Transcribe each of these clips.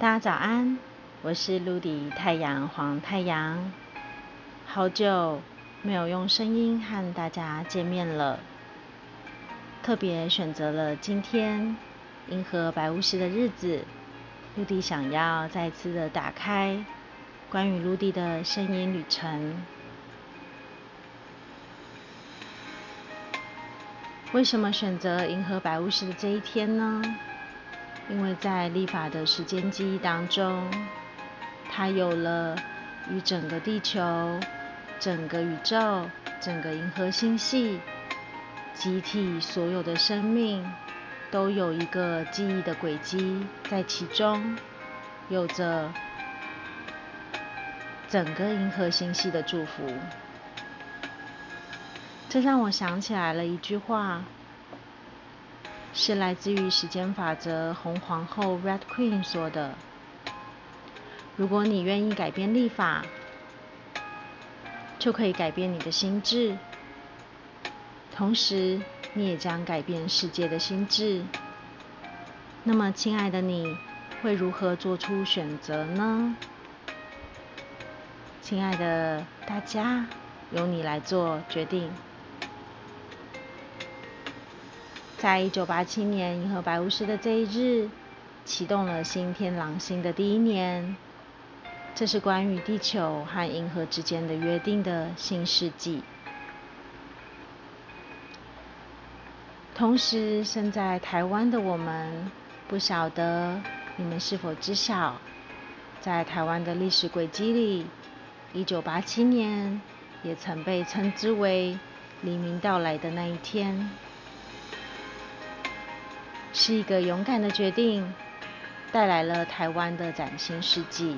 大家早安，我是陆地太阳黄太阳，好久没有用声音和大家见面了，特别选择了今天银河白巫师的日子，陆地想要再次的打开关于陆地的声音旅程。为什么选择银河白巫师的这一天呢？因为在立法的时间记忆当中，它有了与整个地球、整个宇宙、整个银河星系、集体所有的生命，都有一个记忆的轨迹在其中，有着整个银河星系的祝福。这让我想起来了一句话。是来自于时间法则红皇后 Red Queen 说的：“如果你愿意改变立法，就可以改变你的心智，同时你也将改变世界的心智。那么，亲爱的，你会如何做出选择呢？亲爱的大家，由你来做决定。”在一九八七年银河白巫师的这一日，启动了新天狼星的第一年。这是关于地球和银河之间的约定的新世纪。同时，身在台湾的我们，不晓得你们是否知晓，在台湾的历史轨迹里，一九八七年也曾被称之为黎明到来的那一天。是一个勇敢的决定，带来了台湾的崭新世纪。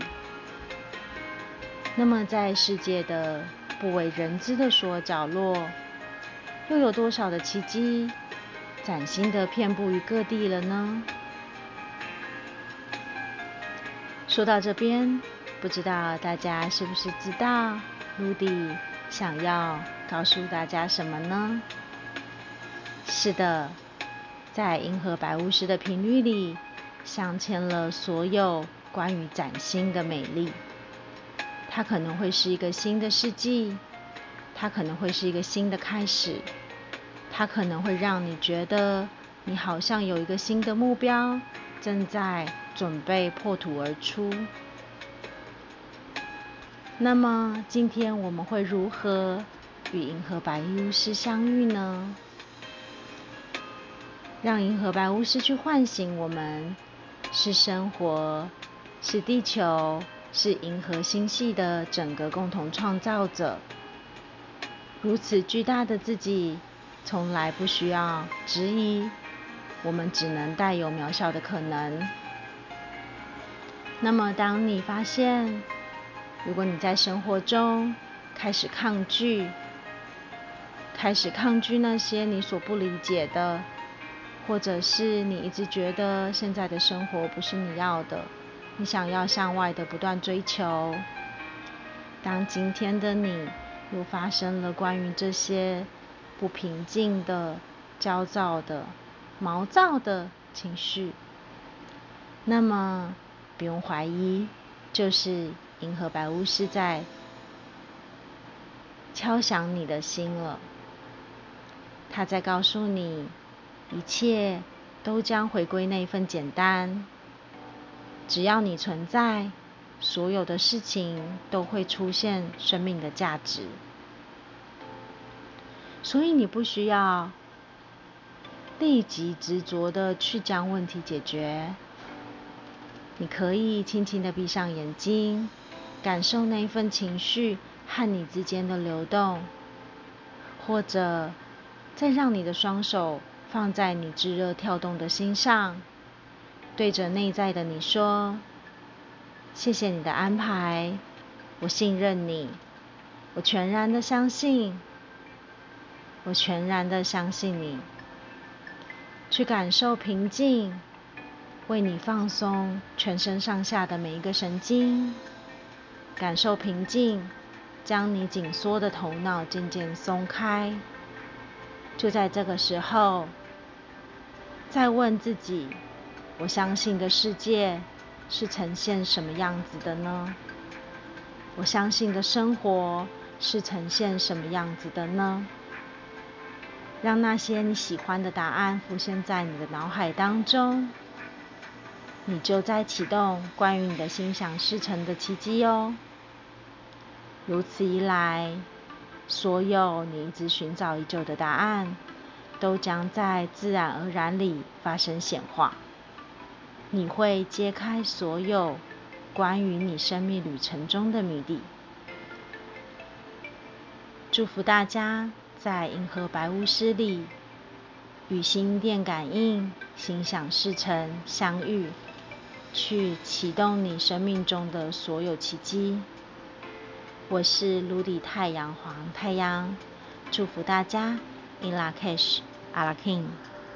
那么，在世界的不为人知的所角落，又有多少的奇迹崭新的遍布于各地了呢？说到这边，不知道大家是不是知道，陆地想要告诉大家什么呢？是的。在银河白巫师的频率里，镶嵌了所有关于崭新的美丽。它可能会是一个新的世纪，它可能会是一个新的开始，它可能会让你觉得你好像有一个新的目标正在准备破土而出。那么，今天我们会如何与银河白巫师相遇呢？让银河白巫师去唤醒我们，是生活，是地球，是银河星系的整个共同创造者。如此巨大的自己，从来不需要质疑，我们只能带有渺小的可能。那么，当你发现，如果你在生活中开始抗拒，开始抗拒那些你所不理解的。或者是你一直觉得现在的生活不是你要的，你想要向外的不断追求。当今天的你又发生了关于这些不平静的、焦躁的、毛躁的情绪，那么不用怀疑，就是银河白巫师在敲响你的心了。他在告诉你。一切都将回归那份简单。只要你存在，所有的事情都会出现生命的价值。所以你不需要立即执着的去将问题解决。你可以轻轻的闭上眼睛，感受那一份情绪和你之间的流动，或者再让你的双手。放在你炙热跳动的心上，对着内在的你说：“谢谢你的安排，我信任你，我全然的相信，我全然的相信你。”去感受平静，为你放松全身上下的每一个神经，感受平静，将你紧缩的头脑渐渐松开。就在这个时候。再问自己：我相信的世界是呈现什么样子的呢？我相信的生活是呈现什么样子的呢？让那些你喜欢的答案浮现在你的脑海当中，你就在启动关于你的心想事成的奇迹哦。如此一来，所有你一直寻找已久的答案，都将在自然而然里发生显化。你会揭开所有。关于你生命旅程中的谜底，祝福大家在银河白巫师里与心电感应、心想事成相遇，去启动你生命中的所有奇迹。我是卢迪太阳黄太阳，祝福大家，In La Cash, a la King.